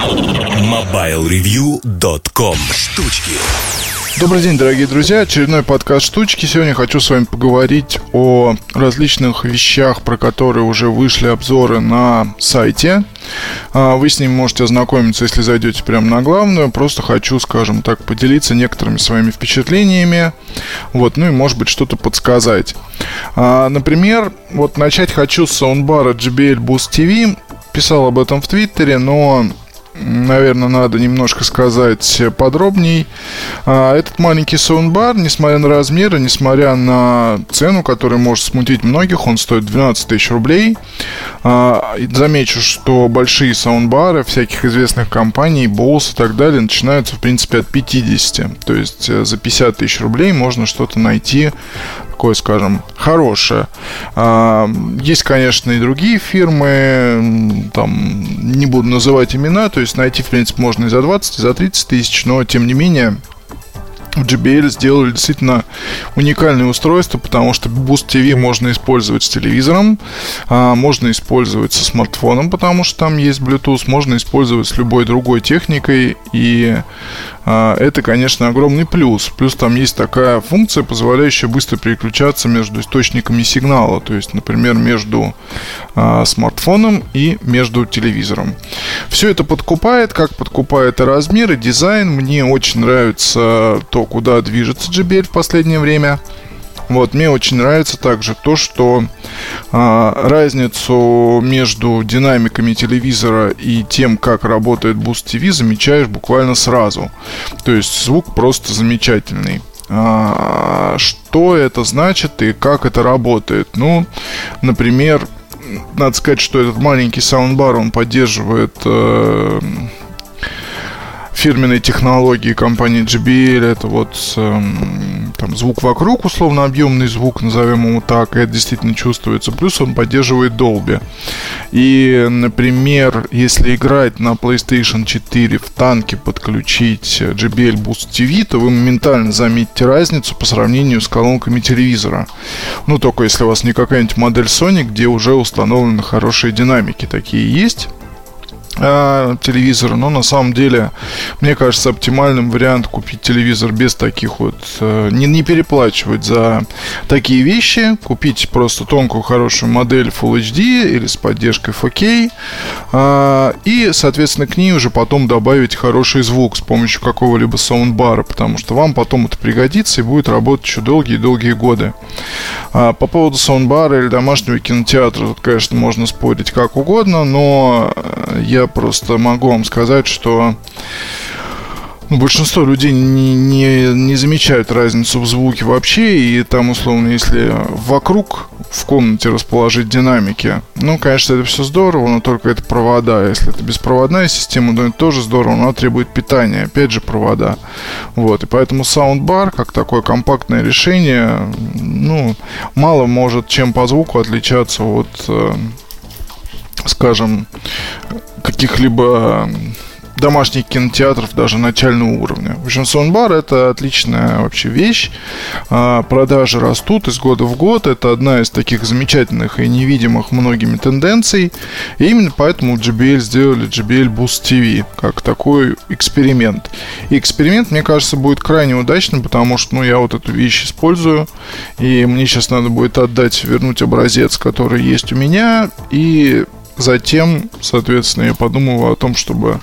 MobileReview.com Штучки Добрый день, дорогие друзья. Очередной подкаст «Штучки». Сегодня хочу с вами поговорить о различных вещах, про которые уже вышли обзоры на сайте. А, вы с ним можете ознакомиться, если зайдете прямо на главную. Просто хочу, скажем так, поделиться некоторыми своими впечатлениями. Вот, ну и, может быть, что-то подсказать. А, например, вот начать хочу с саундбара JBL Boost TV. Писал об этом в Твиттере, но наверное, надо немножко сказать подробней. А, этот маленький саундбар, несмотря на размеры, несмотря на цену, которая может смутить многих, он стоит 12 тысяч рублей. А, замечу, что большие саундбары всяких известных компаний, Bose и так далее, начинаются, в принципе, от 50. То есть э, за 50 тысяч рублей можно что-то найти такое, скажем, хорошее. А, есть, конечно, и другие фирмы, там, не буду называть имена, то есть найти, в принципе, можно и за 20, и за 30 тысяч, но, тем не менее, в JBL сделали действительно уникальное устройство, потому что Boost TV можно использовать с телевизором, а, можно использовать со смартфоном, потому что там есть Bluetooth, можно использовать с любой другой техникой, и а, это, конечно, огромный плюс. Плюс там есть такая функция, позволяющая быстро переключаться между источниками сигнала, то есть, например, между а, смартфоном и между телевизором. Все это подкупает, как подкупает и размер, и дизайн. Мне очень нравится то, куда движется JBL в последнее время. Вот, мне очень нравится также то, что а, разницу между динамиками телевизора и тем, как работает Boost TV, замечаешь буквально сразу. То есть звук просто замечательный. А, что это значит и как это работает? Ну, например, надо сказать, что этот маленький саундбар, он поддерживает э, фирменные технологии компании JBL. Это вот э, там звук вокруг, условно объемный звук, назовем его так, и это действительно чувствуется. Плюс он поддерживает Dolby. И, например, если играть на PlayStation 4 в танке, подключить JBL Boost TV, то вы моментально заметите разницу по сравнению с колонками телевизора. Ну, только если у вас не какая-нибудь модель Sony, где уже установлены хорошие динамики. Такие есть э, телевизора, но на самом деле, мне кажется, оптимальным вариант купить телевизор без таких вот, э, не, не переплачивать за такие вещи, купить просто тонкую хорошую модель Full HD или с поддержкой 4K, э, и, соответственно, к ней уже потом добавить хороший звук с помощью какого-либо саундбара, потому что вам потом это пригодится и будет работать еще долгие-долгие годы. А по поводу саундбара или домашнего кинотеатра, тут, конечно, можно спорить как угодно, но э, я просто могу вам сказать, что большинство людей не, не, не замечают разницу в звуке вообще, и там, условно, если вокруг в комнате расположить динамики, ну, конечно, это все здорово, но только это провода. Если это беспроводная система, то это тоже здорово, но она требует питания, опять же, провода. Вот, и поэтому саундбар, как такое компактное решение, ну, мало может чем по звуку отличаться от, э, скажем, каких-либо домашних кинотеатров даже начального уровня. В общем, саундбар это отличная вообще вещь. А, продажи растут из года в год. Это одна из таких замечательных и невидимых многими тенденций. И именно поэтому JBL сделали JBL Boost TV как такой эксперимент. И эксперимент, мне кажется, будет крайне удачным, потому что ну, я вот эту вещь использую. И мне сейчас надо будет отдать, вернуть образец, который есть у меня. И Затем, соответственно, я подумал о том, чтобы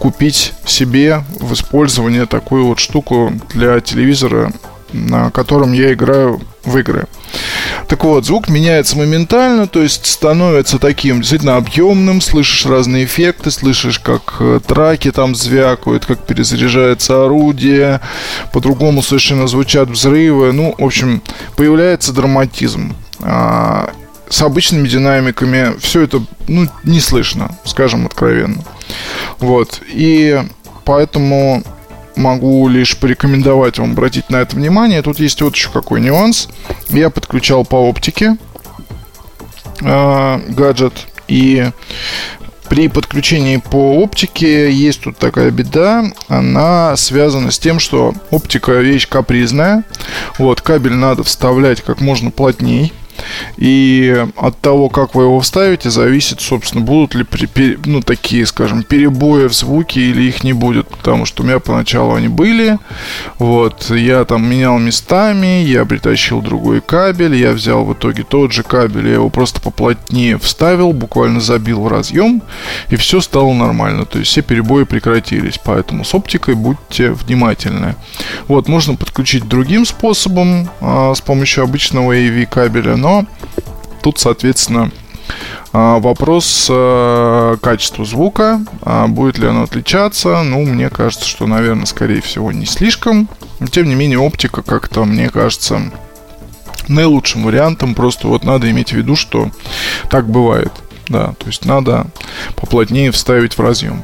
купить себе в использование такую вот штуку для телевизора, на котором я играю в игры. Так вот, звук меняется моментально, то есть становится таким действительно объемным, слышишь разные эффекты, слышишь, как э, траки там звякают, как перезаряжается орудие, по-другому совершенно звучат взрывы, ну, в общем, появляется драматизм. С обычными динамиками все это ну, не слышно, скажем откровенно. Вот. И поэтому могу лишь порекомендовать вам обратить на это внимание. Тут есть вот еще какой нюанс. Я подключал по оптике э, гаджет. И при подключении по оптике есть тут такая беда. Она связана с тем, что оптика вещь капризная. Вот, кабель надо вставлять как можно плотней И от того, как вы его вставите, зависит, собственно, будут ли ну, такие, скажем, перебои в звуке или их не будет. Потому что у меня поначалу они были. Вот, я там менял местами, я притащил другой кабель, я взял в итоге тот же кабель, я его просто поплотнее вставил, буквально забил в разъем, и все стало нормально. То есть все перебои прекратились. Поэтому с оптикой будьте внимательны. Вот, можно подключить другим способом, а, с помощью обычного AV кабеля, но тут, соответственно, а, Вопрос э, качества звука, а будет ли оно отличаться, ну, мне кажется, что, наверное, скорее всего, не слишком. Но, тем не менее, оптика как-то, мне кажется, наилучшим вариантом. Просто вот надо иметь в виду, что так бывает. Да, то есть надо поплотнее вставить в разъем.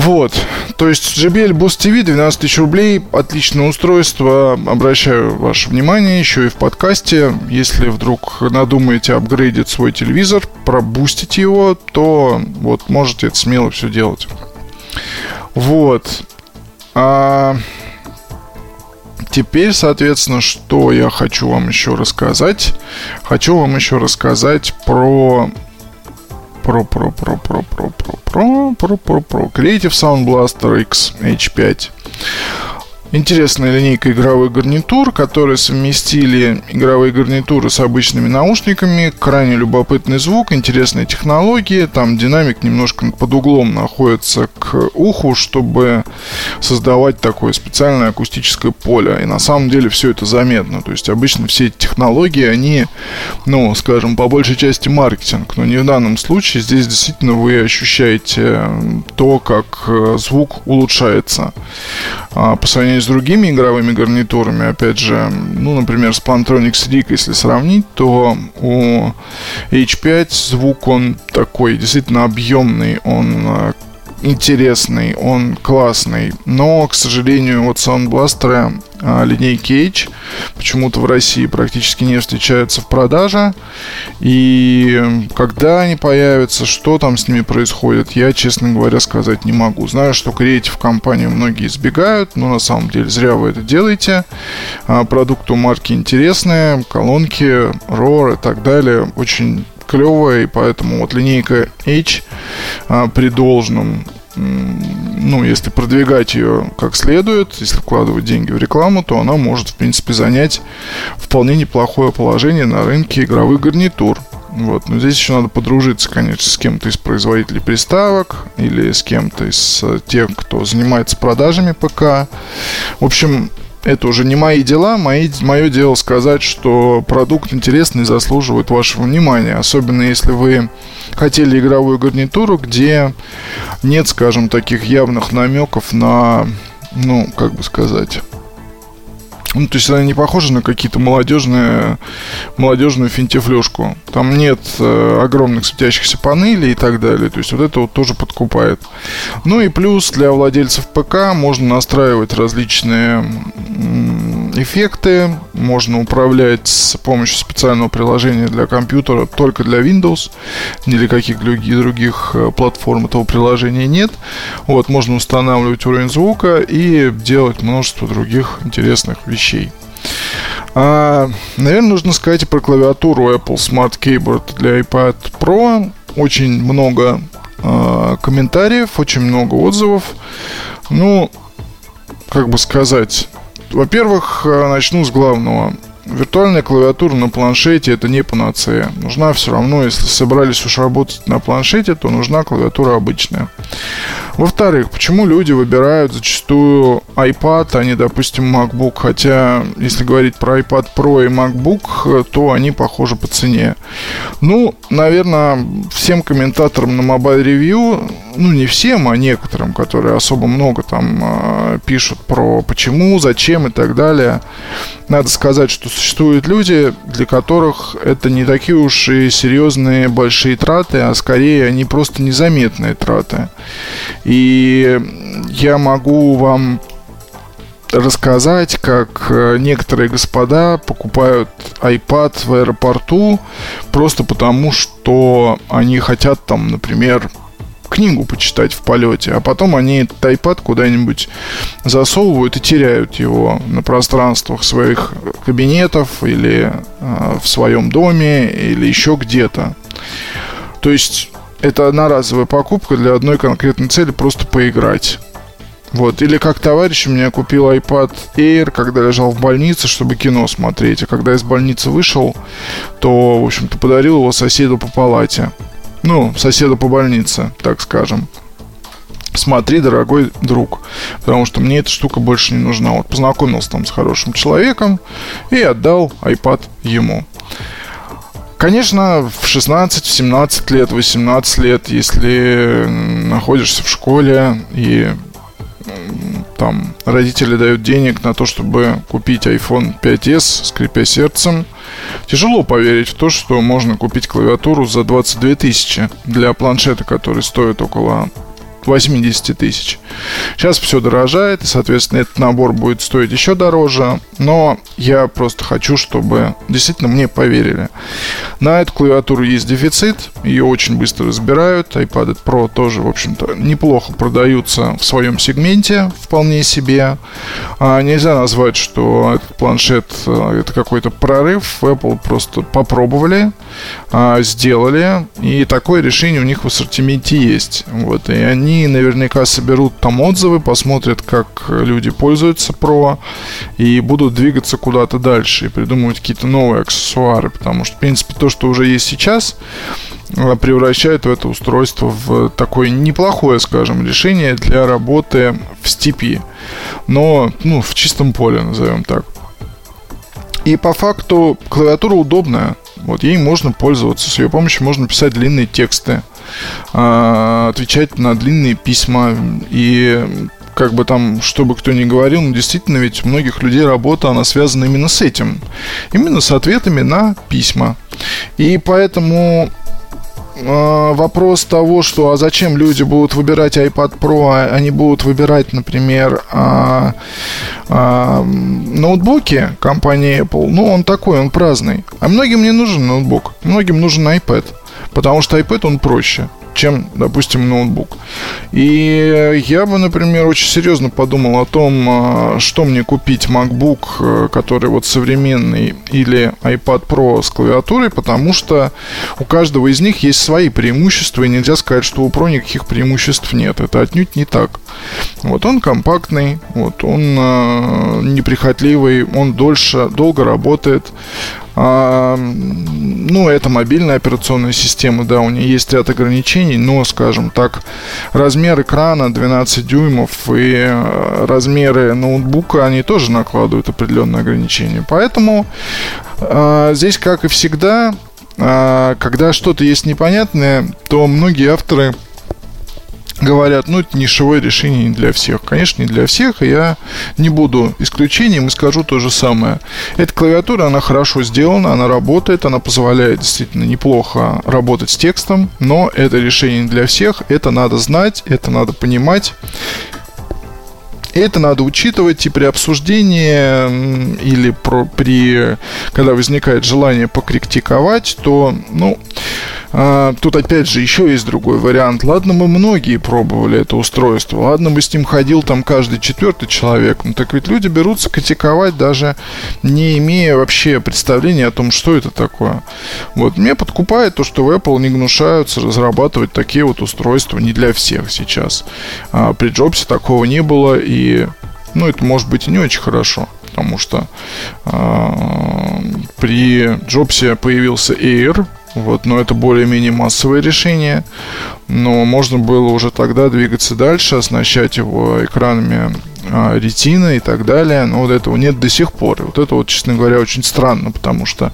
Вот, то есть JBL Boost TV 12 тысяч рублей, отличное устройство, обращаю ваше внимание еще и в подкасте, если вдруг надумаете апгрейдить свой телевизор, пробустить его, то вот можете это смело все делать. Вот. А теперь, соответственно, что я хочу вам еще рассказать? Хочу вам еще рассказать про про про про про про про про про про про Creative Sound Blaster X H5 Интересная линейка игровых гарнитур, которые совместили игровые гарнитуры с обычными наушниками. Крайне любопытный звук, интересные технологии. Там динамик немножко под углом находится к уху, чтобы создавать такое специальное акустическое поле. И на самом деле все это заметно. То есть обычно все эти технологии, они, ну, скажем, по большей части маркетинг. Но не в данном случае. Здесь действительно вы ощущаете то, как э, звук улучшается по сравнению с другими игровыми гарнитурами, опять же, ну, например, с Plantronics Rig, если сравнить, то у H5 звук, он такой действительно объемный, он э, интересный, он классный, но, к сожалению, вот Sound Blaster а, линейки H почему-то в России практически не встречаются в продаже. И когда они появятся, что там с ними происходит, я, честно говоря, сказать не могу. Знаю, что креатив компанию многие избегают, но на самом деле зря вы это делаете. А, продукты марки интересные, колонки, ROR и так далее очень клевая, и поэтому вот линейка H а, при должном ну, если продвигать ее как следует, если вкладывать деньги в рекламу, то она может, в принципе, занять вполне неплохое положение на рынке игровых гарнитур. Вот. Но здесь еще надо подружиться, конечно, с кем-то из производителей приставок или с кем-то из э, тех, кто занимается продажами ПК. В общем, это уже не мои дела. Мои, мое дело сказать, что продукт интересный и заслуживает вашего внимания. Особенно если вы хотели игровую гарнитуру, где нет, скажем, таких явных намеков на, ну, как бы сказать, ну, то есть она не похожа на какие-то молодежные, молодежную финтифлешку. Там нет э, огромных светящихся панелей и так далее. То есть вот это вот тоже подкупает. Ну и плюс для владельцев ПК можно настраивать различные эффекты. Можно управлять с помощью специального приложения для компьютера только для Windows. Ни для каких других э, платформ этого приложения нет. Вот, можно устанавливать уровень звука и делать множество других интересных вещей. А, наверное, нужно сказать и про клавиатуру Apple Smart Keyboard для iPad Pro. Очень много а, комментариев, очень много отзывов. Ну, как бы сказать, во-первых, э, начну с главного. Виртуальная клавиатура на планшете это не панацея. Нужна все равно, если собрались уж работать на планшете, то нужна клавиатура обычная. Во-вторых, почему люди выбирают зачастую iPad, а не, допустим, MacBook? Хотя, если говорить про iPad Pro и MacBook, то они похожи по цене. Ну, наверное, всем комментаторам на Mobile Review, ну, не всем, а некоторым, которые особо много там э, пишут про почему, зачем и так далее, надо сказать, что существуют люди, для которых это не такие уж и серьезные большие траты, а скорее они просто незаметные траты. И я могу вам рассказать, как э, некоторые господа покупают iPad в аэропорту просто потому, что они хотят там, например, книгу почитать в полете, а потом они этот iPad куда-нибудь засовывают и теряют его на пространствах своих кабинетов или э, в своем доме или еще где-то. То есть это одноразовая покупка для одной конкретной цели просто поиграть. Вот. Или как товарищ у меня купил iPad Air, когда лежал в больнице, чтобы кино смотреть. А когда из больницы вышел, то, в общем-то, подарил его соседу по палате. Ну, соседу по больнице, так скажем. Смотри, дорогой друг, потому что мне эта штука больше не нужна. Вот познакомился там с хорошим человеком и отдал iPad ему. Конечно, в 16, в 17 лет, 18 лет, если находишься в школе и там родители дают денег на то, чтобы купить iPhone 5s, скрипя сердцем, тяжело поверить в то, что можно купить клавиатуру за 22 тысячи для планшета, который стоит около 80 тысяч. Сейчас все дорожает, и, соответственно, этот набор будет стоить еще дороже. Но я просто хочу, чтобы действительно мне поверили. На эту клавиатуру есть дефицит, ее очень быстро разбирают. iPad Pro тоже, в общем-то, неплохо продаются в своем сегменте, вполне себе. А нельзя назвать, что этот планшет э, это какой-то прорыв. Apple просто попробовали, а, сделали, и такое решение у них в ассортименте есть. Вот, и они наверняка соберут там отзывы, посмотрят, как люди пользуются Pro и будут двигаться куда-то дальше и придумывать какие-то новые аксессуары, потому что, в принципе, то, что уже есть сейчас, э, превращает в это устройство в такое неплохое, скажем, решение для работы в степи, но ну, в чистом поле, назовем так. И по факту клавиатура удобная. Вот ей можно пользоваться, с ее помощью можно писать длинные тексты, а, отвечать на длинные письма и как бы там, что бы кто ни говорил, но действительно ведь у многих людей работа, она связана именно с этим. Именно с ответами на письма. И поэтому э, вопрос того, что а зачем люди будут выбирать iPad Pro, а они будут выбирать, например, э, э, ноутбуки компании Apple, ну, он такой, он праздный. А многим не нужен ноутбук, многим нужен iPad. Потому что iPad, он проще чем, допустим, ноутбук. И я бы, например, очень серьезно подумал о том, а, что мне купить MacBook, э, который вот современный, или iPad Pro с клавиатурой, потому что у каждого из них есть свои преимущества, и нельзя сказать, что у Pro никаких преимуществ нет. Это отнюдь не так. Вот он компактный, вот он э, неприхотливый, он дольше, долго работает, а, ну, это мобильная операционная система, да, у нее есть ряд ограничений, но, скажем так, размер экрана 12 дюймов и э, размеры ноутбука, они тоже накладывают определенные ограничения. Поэтому э, здесь, как и всегда, э, когда что-то есть непонятное, то многие авторы говорят, ну, это нишевое решение не для всех. Конечно, не для всех, и я не буду исключением и скажу то же самое. Эта клавиатура, она хорошо сделана, она работает, она позволяет действительно неплохо работать с текстом, но это решение не для всех, это надо знать, это надо понимать. Это надо учитывать и при обсуждении или про, при, когда возникает желание покритиковать, то, ну, а, тут опять же еще есть другой вариант. Ладно, мы многие пробовали это устройство. Ладно, бы с ним ходил там каждый четвертый человек. Ну так ведь люди берутся критиковать, даже не имея вообще представления о том, что это такое. Вот мне подкупает то, что в Apple не гнушаются разрабатывать такие вот устройства не для всех сейчас. А, при Джобсе такого не было, и ну, это может быть и не очень хорошо потому что э, при Джобсе появился Air, вот, но это более-менее массовое решение. Но можно было уже тогда двигаться дальше, оснащать его экранами ретина и так далее. Но вот этого нет до сих пор. И вот это вот, честно говоря, очень странно, потому что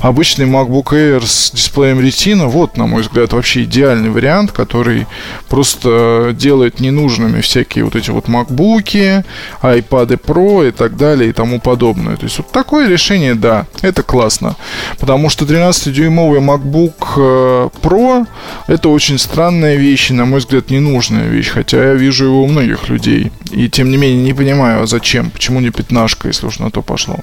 обычный MacBook Air с дисплеем ретина, вот, на мой взгляд, вообще идеальный вариант, который просто делает ненужными всякие вот эти вот MacBook, iPad Pro и так далее и тому подобное. То есть вот такое решение, да, это классно. Потому что 13-дюймовый MacBook э, Pro это очень странная вещь и, на мой взгляд, ненужная вещь. Хотя я вижу его у многих людей. И тем не менее не понимаю, а зачем, почему не пятнашка, если уж на то пошло.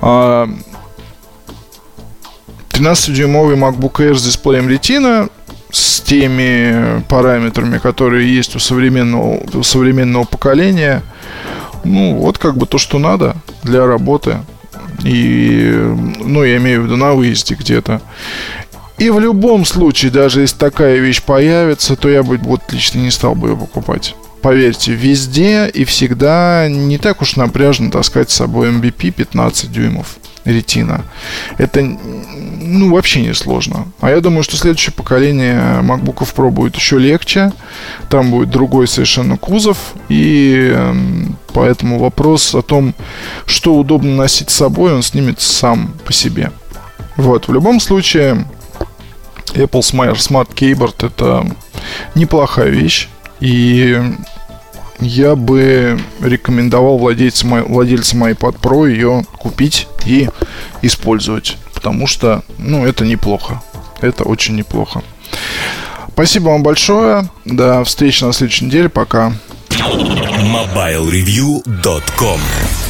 13-дюймовый а, MacBook Air с дисплеем Retina с теми параметрами, которые есть у современного, у современного поколения, ну, вот как бы то, что надо для работы. И, ну, я имею в виду на выезде где-то. И в любом случае, даже если такая вещь появится, то я бы вот лично не стал бы ее покупать. Поверьте, везде и всегда не так уж напряжно таскать с собой MVP 15 дюймов ретина. Это ну, вообще не сложно. А я думаю, что следующее поколение MacBook Pro будет еще легче. Там будет другой совершенно кузов. И э, поэтому вопрос о том, что удобно носить с собой, он снимет сам по себе. Вот, в любом случае, Apple Smart Keyboard это неплохая вещь. И я бы рекомендовал владельцам, владельцам iPad Pro ее купить и использовать. Потому что, ну, это неплохо. Это очень неплохо. Спасибо вам большое. До встречи на следующей неделе. Пока. MobileReview.com